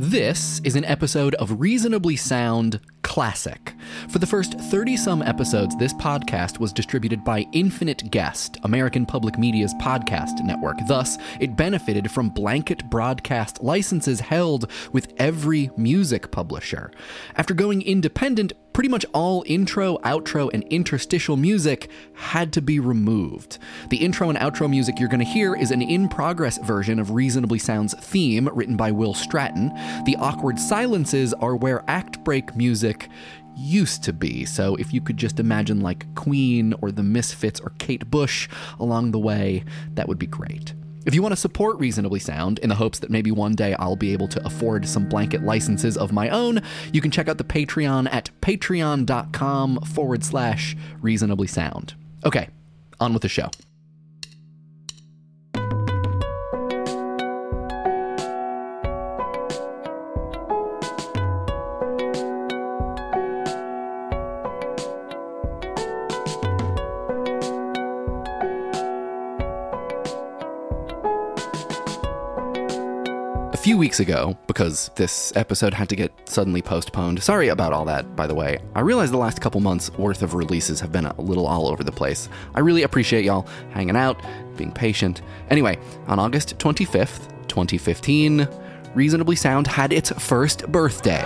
This is an episode of Reasonably Sound Classic. For the first 30 some episodes, this podcast was distributed by Infinite Guest, American Public Media's podcast network. Thus, it benefited from blanket broadcast licenses held with every music publisher. After going independent, pretty much all intro, outro, and interstitial music had to be removed. The intro and outro music you're going to hear is an in progress version of Reasonably Sound's theme, written by Will Stratton. The awkward silences are where act break music used to be. So if you could just imagine like Queen or the Misfits or Kate Bush along the way, that would be great. If you want to support Reasonably Sound in the hopes that maybe one day I'll be able to afford some blanket licenses of my own, you can check out the Patreon at patreon.com forward slash reasonably sound. Okay, on with the show. Weeks ago, because this episode had to get suddenly postponed, sorry about all that, by the way, I realize the last couple months worth of releases have been a little all over the place. I really appreciate y'all hanging out, being patient. Anyway, on August 25th, 2015, Reasonably Sound had its first birthday.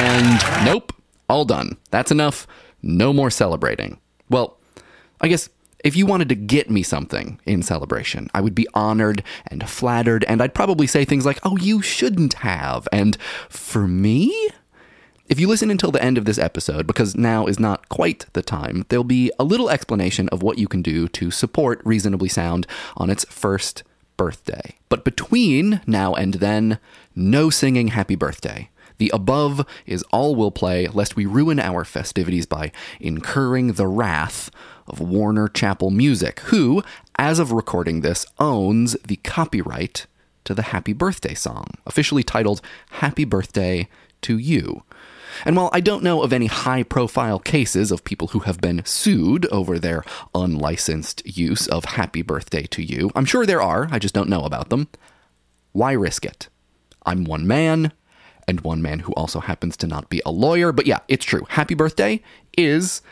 And nope, all done. That's enough. No more celebrating. Well, I guess if you wanted to get me something in celebration, I would be honored and flattered, and I'd probably say things like, oh, you shouldn't have. And for me? If you listen until the end of this episode, because now is not quite the time, there'll be a little explanation of what you can do to support Reasonably Sound on its first birthday. But between now and then, no singing happy birthday. The above is all we'll play, lest we ruin our festivities by incurring the wrath of Warner Chappell Music, who, as of recording this, owns the copyright to the Happy Birthday song, officially titled Happy Birthday to You. And while I don't know of any high profile cases of people who have been sued over their unlicensed use of Happy Birthday to You, I'm sure there are, I just don't know about them. Why risk it? I'm one man, and one man who also happens to not be a lawyer. But yeah, it's true. Happy Birthday is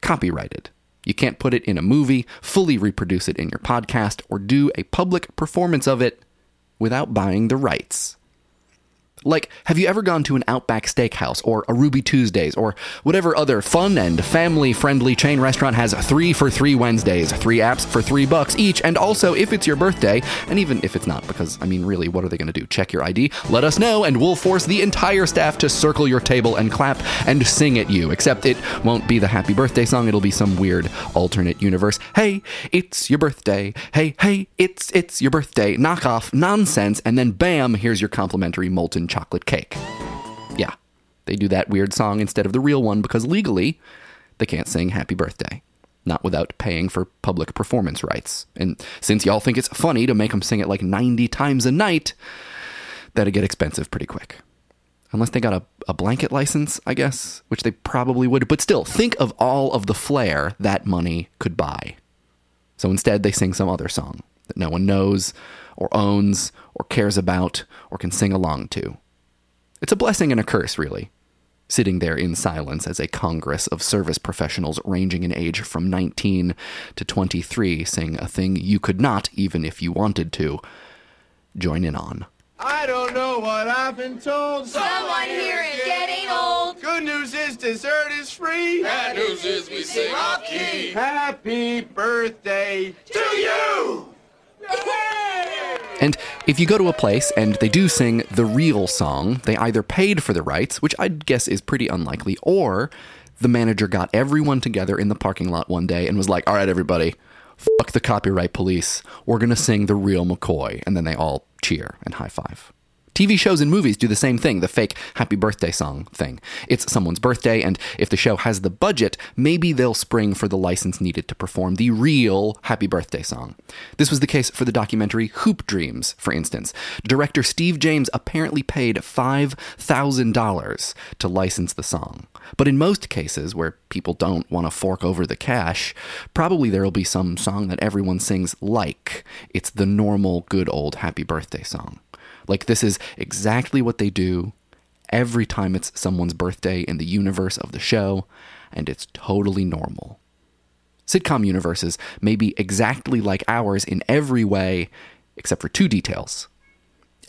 copyrighted. You can't put it in a movie, fully reproduce it in your podcast, or do a public performance of it without buying the rights. Like, have you ever gone to an Outback Steakhouse or a Ruby Tuesdays or whatever other fun and family friendly chain restaurant has three for three Wednesdays, three apps for three bucks each, and also if it's your birthday, and even if it's not, because I mean, really, what are they going to do? Check your ID? Let us know, and we'll force the entire staff to circle your table and clap and sing at you. Except it won't be the happy birthday song, it'll be some weird alternate universe. Hey, it's your birthday. Hey, hey, it's it's your birthday. Knock off nonsense, and then bam, here's your complimentary molten chocolate cake. Yeah, they do that weird song instead of the real one because legally they can't sing happy birthday. Not without paying for public performance rights. And since y'all think it's funny to make them sing it like 90 times a night, that'd get expensive pretty quick. Unless they got a, a blanket license, I guess, which they probably would. But still, think of all of the flair that money could buy. So instead, they sing some other song that no one knows, or owns, or cares about, or can sing along to. It's a blessing and a curse, really. Sitting there in silence as a congress of service professionals ranging in age from 19 to 23 sing a thing you could not, even if you wanted to, join in on. I don't know what I've been told. Someone here is getting old. Good news is dessert is free. Bad news is we sing off key. Happy birthday to you! And if you go to a place and they do sing the real song, they either paid for the rights, which I'd guess is pretty unlikely, or the manager got everyone together in the parking lot one day and was like, all right, everybody, fuck the copyright police. We're going to sing the real McCoy. And then they all cheer and high five. TV shows and movies do the same thing, the fake happy birthday song thing. It's someone's birthday, and if the show has the budget, maybe they'll spring for the license needed to perform the real happy birthday song. This was the case for the documentary Hoop Dreams, for instance. Director Steve James apparently paid $5,000 to license the song. But in most cases, where people don't want to fork over the cash, probably there'll be some song that everyone sings like. It's the normal, good old happy birthday song. Like, this is exactly what they do every time it's someone's birthday in the universe of the show, and it's totally normal. Sitcom universes may be exactly like ours in every way, except for two details.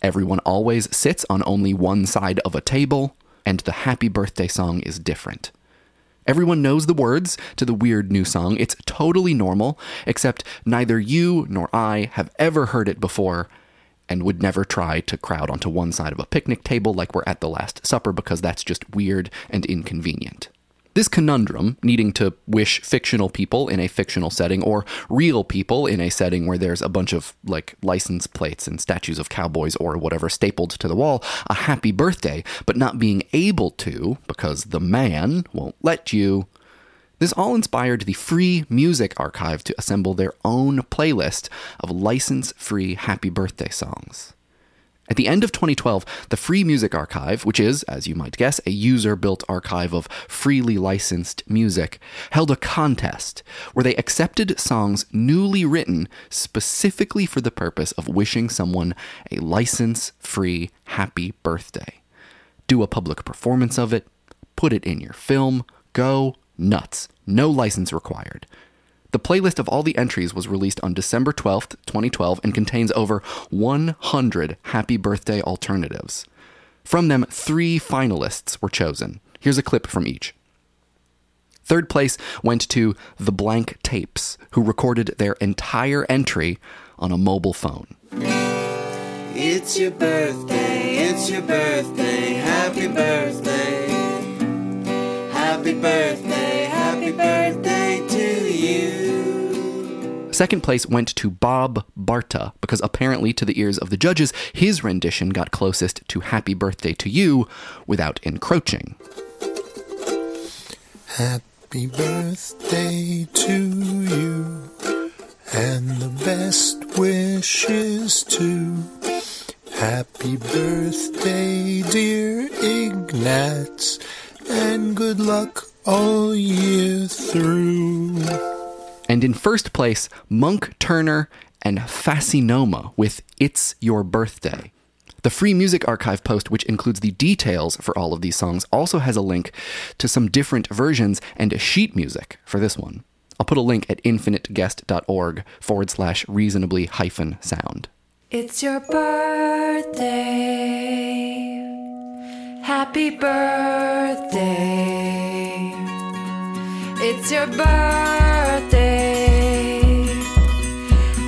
Everyone always sits on only one side of a table, and the happy birthday song is different. Everyone knows the words to the weird new song. It's totally normal, except neither you nor I have ever heard it before, and would never try to crowd onto one side of a picnic table like we're at the Last Supper because that's just weird and inconvenient. This conundrum, needing to wish fictional people in a fictional setting or real people in a setting where there's a bunch of like license plates and statues of cowboys or whatever stapled to the wall, a happy birthday, but not being able to because the man won't let you. This all inspired the Free Music Archive to assemble their own playlist of license free happy birthday songs. At the end of 2012, the Free Music Archive, which is, as you might guess, a user built archive of freely licensed music, held a contest where they accepted songs newly written specifically for the purpose of wishing someone a license free happy birthday. Do a public performance of it, put it in your film, go nuts. No license required. The playlist of all the entries was released on December 12th, 2012, and contains over 100 happy birthday alternatives. From them, three finalists were chosen. Here's a clip from each. Third place went to The Blank Tapes, who recorded their entire entry on a mobile phone. It's your birthday, it's your birthday, happy birthday. Happy birthday, birthday to you. Second place went to Bob Barta because apparently, to the ears of the judges, his rendition got closest to Happy Birthday to You without encroaching. Happy birthday to you, and the best wishes too. Happy birthday, dear Ignatz, and good luck all year through. And in first place, Monk Turner and Fascinoma with It's Your Birthday. The Free Music Archive post, which includes the details for all of these songs, also has a link to some different versions and a sheet music for this one. I'll put a link at infiniteguest.org forward slash reasonably hyphen sound. It's your birthday. Happy birthday. It's your birthday.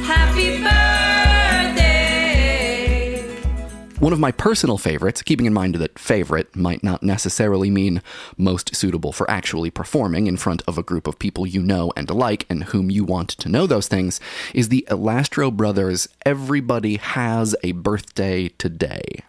Happy birthday. One of my personal favorites, keeping in mind that favorite might not necessarily mean most suitable for actually performing in front of a group of people you know and like and whom you want to know those things, is the Elastro Brothers Everybody Has a Birthday Today.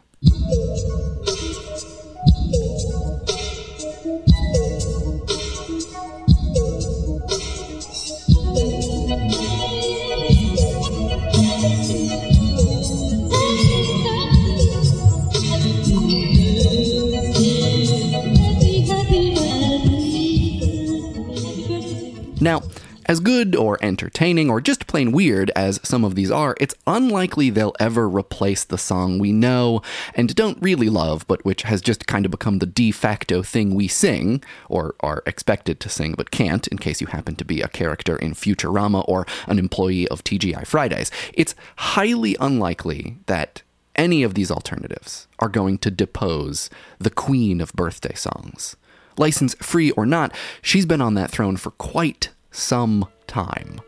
As good or entertaining or just plain weird as some of these are, it's unlikely they'll ever replace the song we know and don't really love, but which has just kind of become the de facto thing we sing, or are expected to sing but can't, in case you happen to be a character in Futurama or an employee of TGI Fridays. It's highly unlikely that any of these alternatives are going to depose the queen of birthday songs. License free or not, she's been on that throne for quite some time.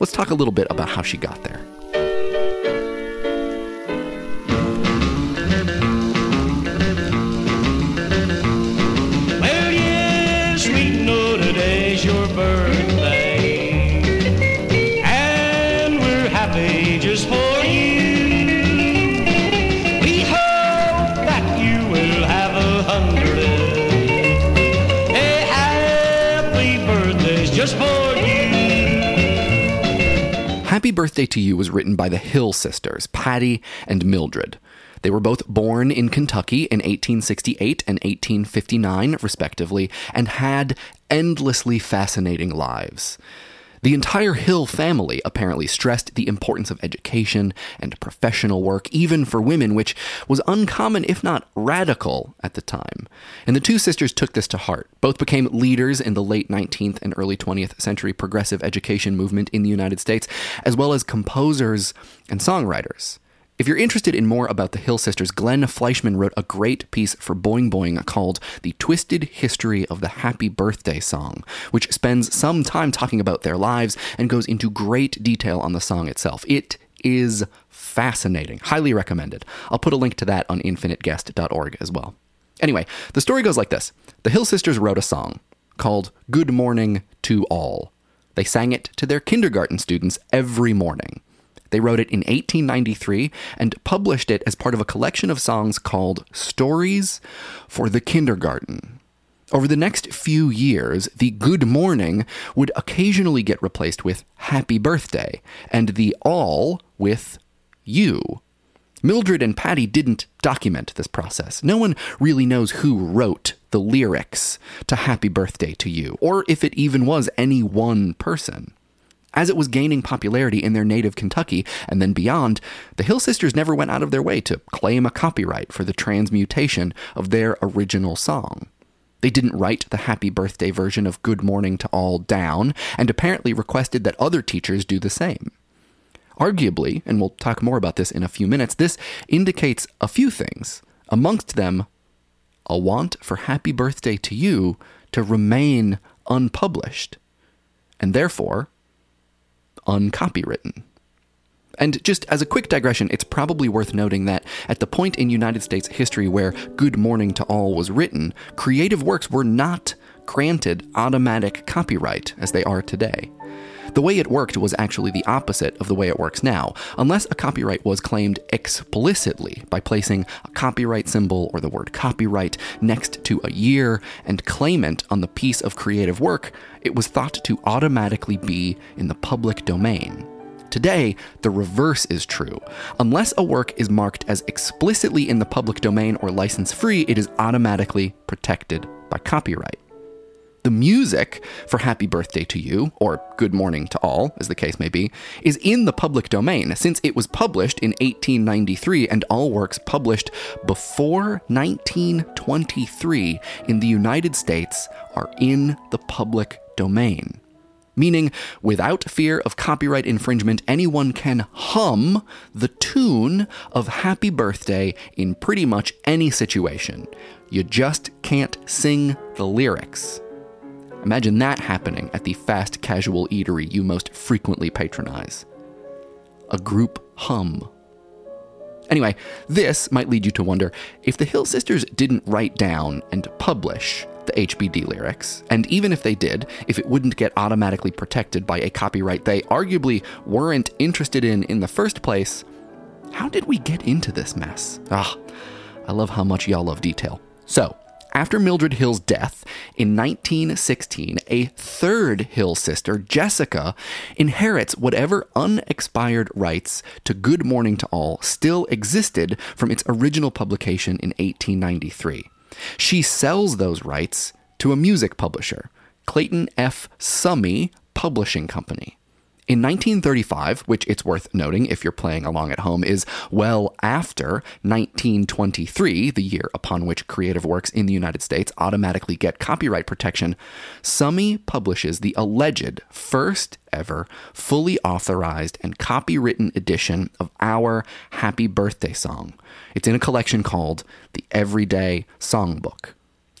Let's talk a little bit about how she got there. Birthday to You was written by the Hill sisters, Patty and Mildred. They were both born in Kentucky in 1868 and 1859, respectively, and had endlessly fascinating lives. The entire Hill family apparently stressed the importance of education and professional work, even for women, which was uncommon, if not radical, at the time. And the two sisters took this to heart. Both became leaders in the late 19th and early 20th century progressive education movement in the United States, as well as composers and songwriters. If you're interested in more about the Hill sisters, Glenn Fleishman wrote a great piece for Boing Boing called The Twisted History of the Happy Birthday Song, which spends some time talking about their lives and goes into great detail on the song itself. It is fascinating. Highly recommended. I'll put a link to that on infiniteguest.org as well. Anyway, the story goes like this The Hill sisters wrote a song called Good Morning to All. They sang it to their kindergarten students every morning. They wrote it in 1893 and published it as part of a collection of songs called Stories for the Kindergarten. Over the next few years, the Good Morning would occasionally get replaced with Happy Birthday, and the All with You. Mildred and Patty didn't document this process. No one really knows who wrote the lyrics to Happy Birthday to You, or if it even was any one person. As it was gaining popularity in their native Kentucky and then beyond, the Hill Sisters never went out of their way to claim a copyright for the transmutation of their original song. They didn't write the happy birthday version of Good Morning to All down, and apparently requested that other teachers do the same. Arguably, and we'll talk more about this in a few minutes, this indicates a few things. Amongst them, a want for Happy Birthday to You to remain unpublished, and therefore uncopywritten. And just as a quick digression, it's probably worth noting that at the point in United States history where Good Morning to All was written, creative works were not granted automatic copyright as they are today. The way it worked was actually the opposite of the way it works now, unless a copyright was claimed explicitly by placing a copyright symbol or the word copyright next to a year and claimant on the piece of creative work, it was thought to automatically be in the public domain. Today, the reverse is true. Unless a work is marked as explicitly in the public domain or license free, it is automatically protected by copyright. The music for Happy Birthday to You, or Good Morning to All, as the case may be, is in the public domain since it was published in 1893 and all works published before 1923 in the United States are in the public domain. Meaning, without fear of copyright infringement, anyone can hum the tune of Happy Birthday in pretty much any situation. You just can't sing the lyrics. Imagine that happening at the fast casual eatery you most frequently patronize. A group hum. Anyway, this might lead you to wonder if the Hill Sisters didn't write down and publish the HBD lyrics, and even if they did, if it wouldn't get automatically protected by a copyright they arguably weren't interested in in the first place, how did we get into this mess? Ah, I love how much y'all love detail. So, after Mildred Hill's death in 1916, a third Hill sister, Jessica, inherits whatever unexpired rights to Good Morning to All still existed from its original publication in 1893. She sells those rights to a music publisher, Clayton F. Summy Publishing Company. In 1935, which it's worth noting if you're playing along at home, is well after 1923, the year upon which creative works in the United States automatically get copyright protection, Summy publishes the alleged first ever fully authorized and copywritten edition of our Happy Birthday song. It's in a collection called the Everyday Songbook.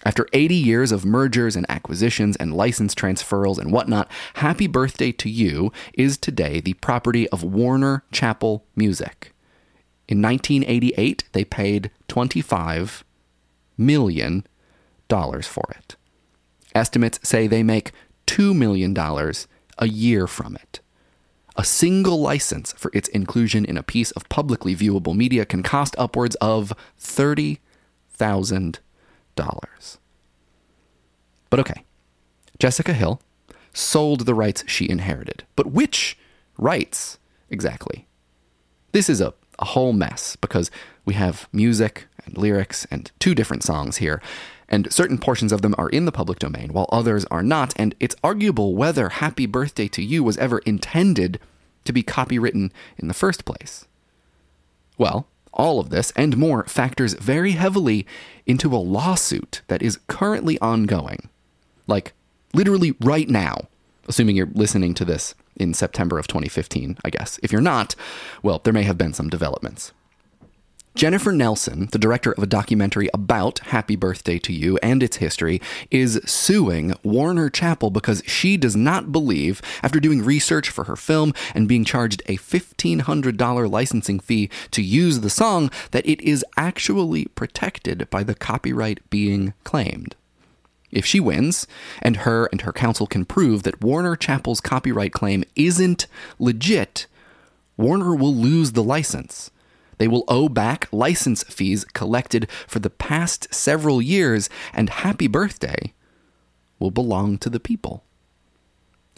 After 80 years of mergers and acquisitions and license transferals and whatnot, Happy Birthday to You is today the property of Warner Chappell Music. In 1988, they paid $25 million for it. Estimates say they make $2 million a year from it. A single license for its inclusion in a piece of publicly viewable media can cost upwards of $30,000. But okay, Jessica Hill, sold the rights she inherited. But which rights exactly? This is a, a whole mess because we have music and lyrics and two different songs here, and certain portions of them are in the public domain while others are not, and it's arguable whether Happy Birthday to You was ever intended to be copywritten in the first place. Well, all of this and more factors very heavily into a lawsuit that is currently ongoing. Like, literally right now, assuming you're listening to this in September of 2015, I guess. If you're not, well, there may have been some developments. Jennifer Nelson, the director of a documentary about Happy Birthday to You and its history, is suing Warner Chappell because she does not believe, after doing research for her film and being charged a $1,500 licensing fee to use the song, that it is actually protected by the copyright being claimed. If she wins, and her and her counsel can prove that Warner Chappell's copyright claim isn't legit, Warner will lose the license. They will owe back license fees collected for the past several years, and Happy Birthday will belong to the people.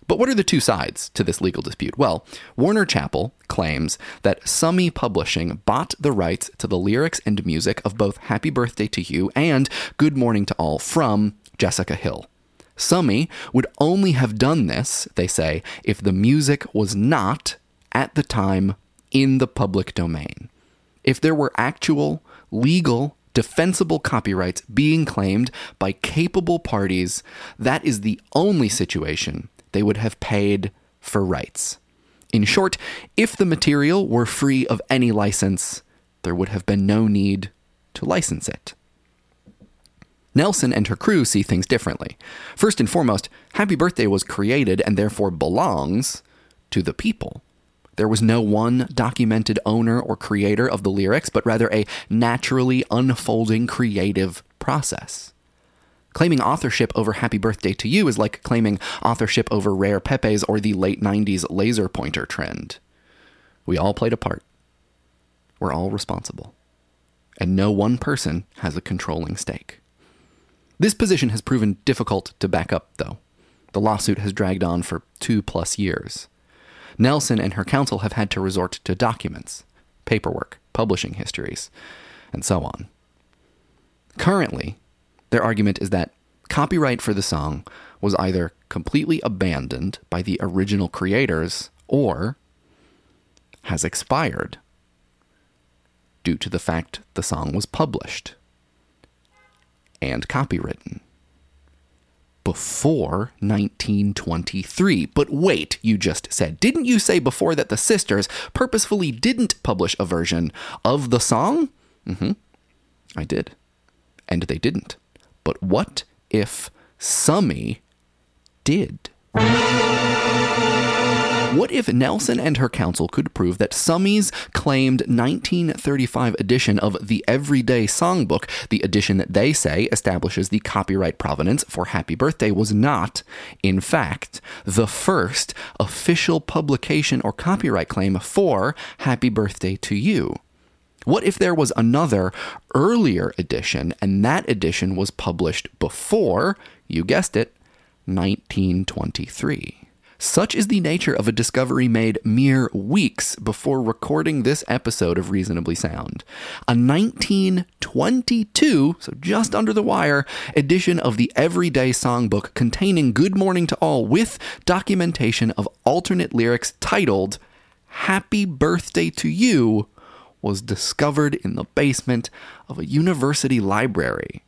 But what are the two sides to this legal dispute? Well, Warner Chappell claims that Summy Publishing bought the rights to the lyrics and music of both Happy Birthday to You and Good Morning to All from Jessica Hill. Summy would only have done this, they say, if the music was not, at the time, in the public domain. If there were actual, legal, defensible copyrights being claimed by capable parties, that is the only situation they would have paid for rights. In short, if the material were free of any license, there would have been no need to license it. Nelson and her crew see things differently. First and foremost, Happy Birthday was created and therefore belongs to the people. There was no one documented owner or creator of the lyrics, but rather a naturally unfolding creative process. Claiming authorship over Happy Birthday to You is like claiming authorship over Rare Pepes or the late 90s laser pointer trend. We all played a part. We're all responsible. And no one person has a controlling stake. This position has proven difficult to back up, though. The lawsuit has dragged on for two plus years. Nelson and her counsel have had to resort to documents, paperwork, publishing histories, and so on. Currently, their argument is that copyright for the song was either completely abandoned by the original creators or has expired due to the fact the song was published and copywritten before 1923. But wait, you just said, didn't you say before that the sisters purposefully didn't publish a version of the song? Mm hmm. I did. And they didn't. But what if Summy did? What if Nelson and her counsel could prove that Summy's claimed 1935 edition of the Everyday Songbook, the edition that they say establishes the copyright provenance for Happy Birthday, was not, in fact, the first official publication or copyright claim for Happy Birthday to You? What if there was another earlier edition and that edition was published before, you guessed it, 1923? Such is the nature of a discovery made mere weeks before recording this episode of Reasonably Sound. A 1922, so just under the wire, edition of the Everyday Songbook containing Good Morning to All with documentation of alternate lyrics titled Happy Birthday to You was discovered in the basement of a university library.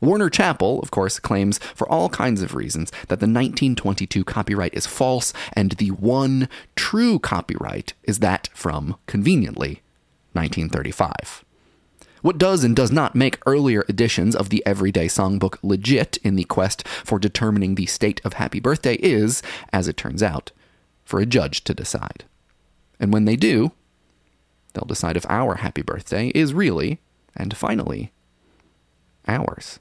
Warner Chappell, of course, claims for all kinds of reasons that the 1922 copyright is false and the one true copyright is that from, conveniently, 1935. What does and does not make earlier editions of the Everyday Songbook legit in the quest for determining the state of Happy Birthday is, as it turns out, for a judge to decide. And when they do, they'll decide if our Happy Birthday is really, and finally, ours.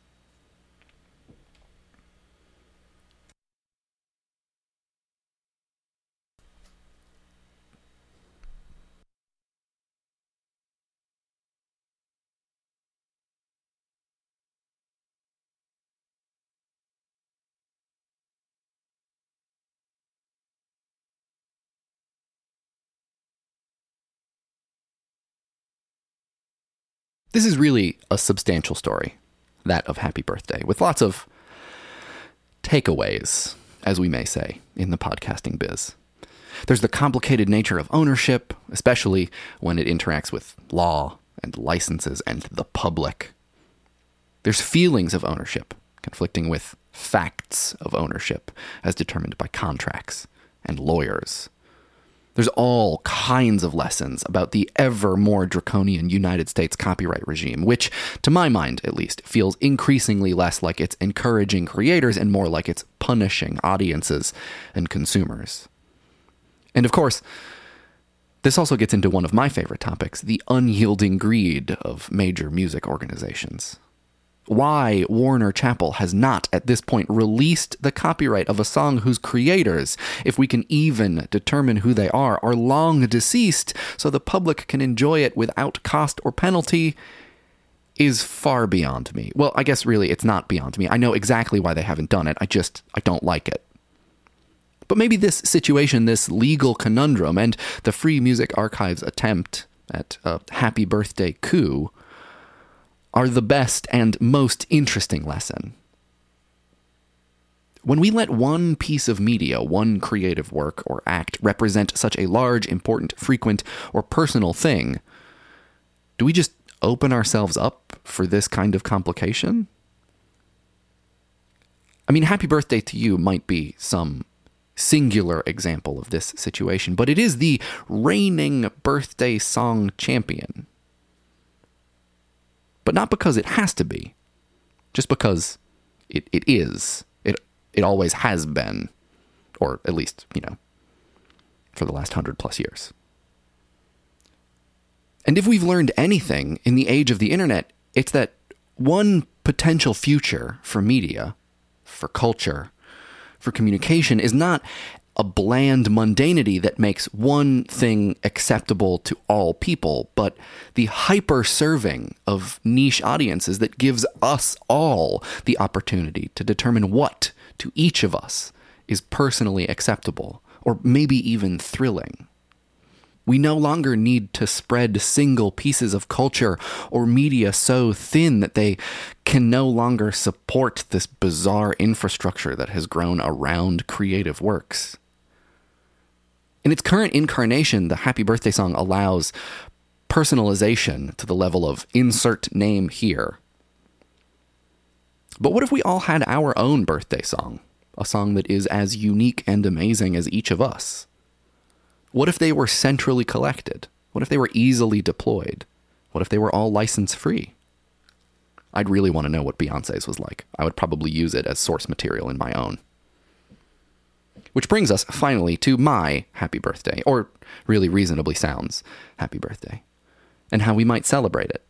This is really a substantial story, that of Happy Birthday, with lots of takeaways, as we may say, in the podcasting biz. There's the complicated nature of ownership, especially when it interacts with law and licenses and the public. There's feelings of ownership conflicting with facts of ownership as determined by contracts and lawyers. There's all kinds of lessons about the ever more draconian United States copyright regime, which, to my mind at least, feels increasingly less like it's encouraging creators and more like it's punishing audiences and consumers. And of course, this also gets into one of my favorite topics the unyielding greed of major music organizations why Warner Chappell has not at this point released the copyright of a song whose creators, if we can even determine who they are, are long deceased so the public can enjoy it without cost or penalty is far beyond me. Well, I guess really it's not beyond me. I know exactly why they haven't done it. I just I don't like it. But maybe this situation, this legal conundrum and the Free Music Archive's attempt at a happy birthday coup are the best and most interesting lesson. When we let one piece of media, one creative work or act represent such a large, important, frequent, or personal thing, do we just open ourselves up for this kind of complication? I mean, Happy Birthday to You might be some singular example of this situation, but it is the reigning birthday song champion but not because it has to be, just because it, it is. It, it always has been, or at least, you know, for the last hundred plus years. And if we've learned anything in the age of the internet, it's that one potential future for media, for culture, for communication is not a bland mundanity that makes one thing acceptable to all people, but the hyper serving of niche audiences that gives us all the opportunity to determine what to each of us is personally acceptable or maybe even thrilling. We no longer need to spread single pieces of culture or media so thin that they can no longer support this bizarre infrastructure that has grown around creative works. In its current incarnation, the Happy Birthday song allows personalization to the level of insert name here. But what if we all had our own birthday song? A song that is as unique and amazing as each of us? What if they were centrally collected? What if they were easily deployed? What if they were all license free? I'd really want to know what Beyonce's was like. I would probably use it as source material in my own. Which brings us finally to my happy birthday, or really reasonably sounds happy birthday, and how we might celebrate it.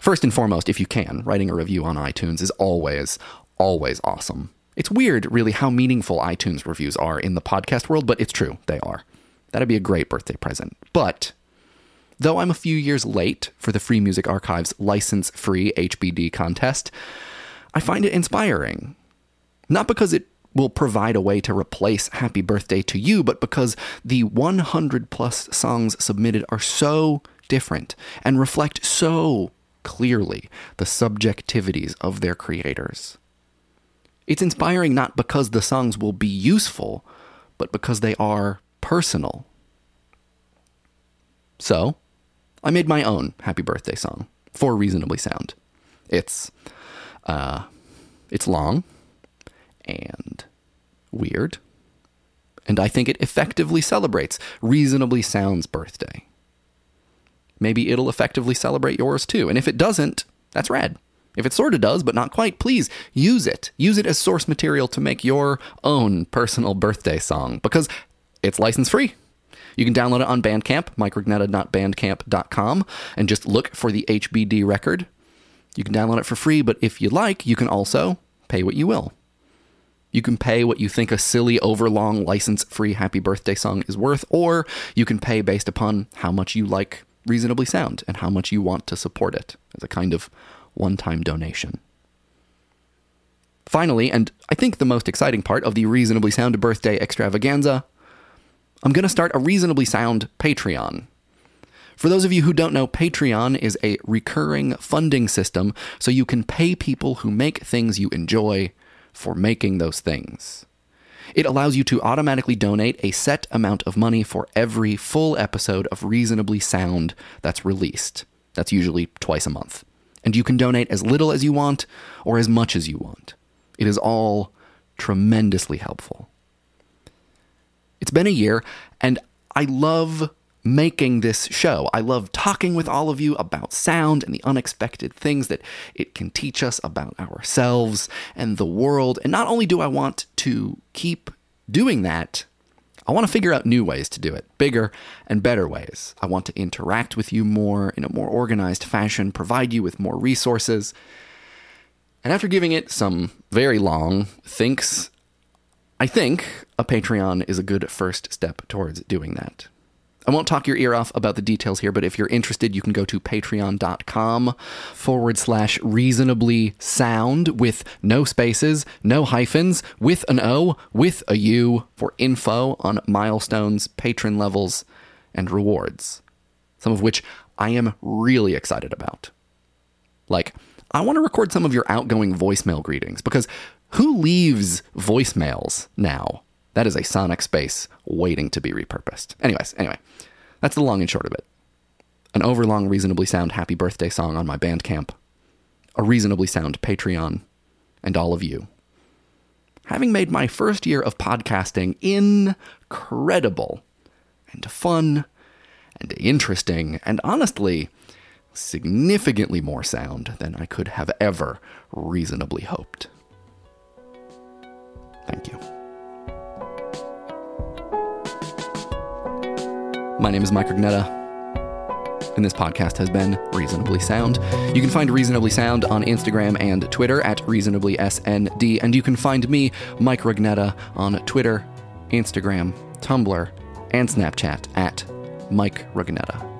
First and foremost, if you can, writing a review on iTunes is always, always awesome. It's weird, really, how meaningful iTunes reviews are in the podcast world, but it's true, they are. That'd be a great birthday present. But though I'm a few years late for the Free Music Archive's license free HBD contest, I find it inspiring. Not because it will provide a way to replace Happy Birthday to You, but because the 100 plus songs submitted are so different and reflect so clearly the subjectivities of their creators. It's inspiring not because the songs will be useful, but because they are personal. So, I made my own happy birthday song for Reasonably Sound. It's uh it's long and weird. And I think it effectively celebrates Reasonably Sound's birthday. Maybe it'll effectively celebrate yours too. And if it doesn't, that's rad. If it sort of does, but not quite, please use it. Use it as source material to make your own personal birthday song because it's license free. You can download it on Bandcamp, mikerugnetta.bandcamp.com, and just look for the HBD record. You can download it for free, but if you like, you can also pay what you will. You can pay what you think a silly, overlong, license free happy birthday song is worth, or you can pay based upon how much you like Reasonably Sound and how much you want to support it as a kind of one time donation. Finally, and I think the most exciting part of the Reasonably Sound birthday extravaganza, I'm going to start a Reasonably Sound Patreon. For those of you who don't know, Patreon is a recurring funding system so you can pay people who make things you enjoy for making those things. It allows you to automatically donate a set amount of money for every full episode of Reasonably Sound that's released. That's usually twice a month. And you can donate as little as you want or as much as you want. It is all tremendously helpful. It's been a year, and I love making this show. I love talking with all of you about sound and the unexpected things that it can teach us about ourselves and the world. And not only do I want to keep doing that, I want to figure out new ways to do it, bigger and better ways. I want to interact with you more in a more organized fashion, provide you with more resources. And after giving it some very long thinks, I think a Patreon is a good first step towards doing that. I won't talk your ear off about the details here, but if you're interested, you can go to patreon.com forward slash reasonably sound with no spaces, no hyphens, with an O, with a U for info on milestones, patron levels, and rewards. Some of which I am really excited about. Like, I want to record some of your outgoing voicemail greetings because who leaves voicemails now? That is a sonic space waiting to be repurposed. Anyways, anyway, that's the long and short of it. An overlong, reasonably sound happy birthday song on my Bandcamp, a reasonably sound Patreon, and all of you. Having made my first year of podcasting incredible and fun and interesting and honestly significantly more sound than I could have ever reasonably hoped. Thank you. My name is Mike Rugnetta, and this podcast has been Reasonably Sound. You can find Reasonably Sound on Instagram and Twitter at ReasonablySND, and you can find me, Mike Rugnetta, on Twitter, Instagram, Tumblr, and Snapchat at Mike Rugnetta.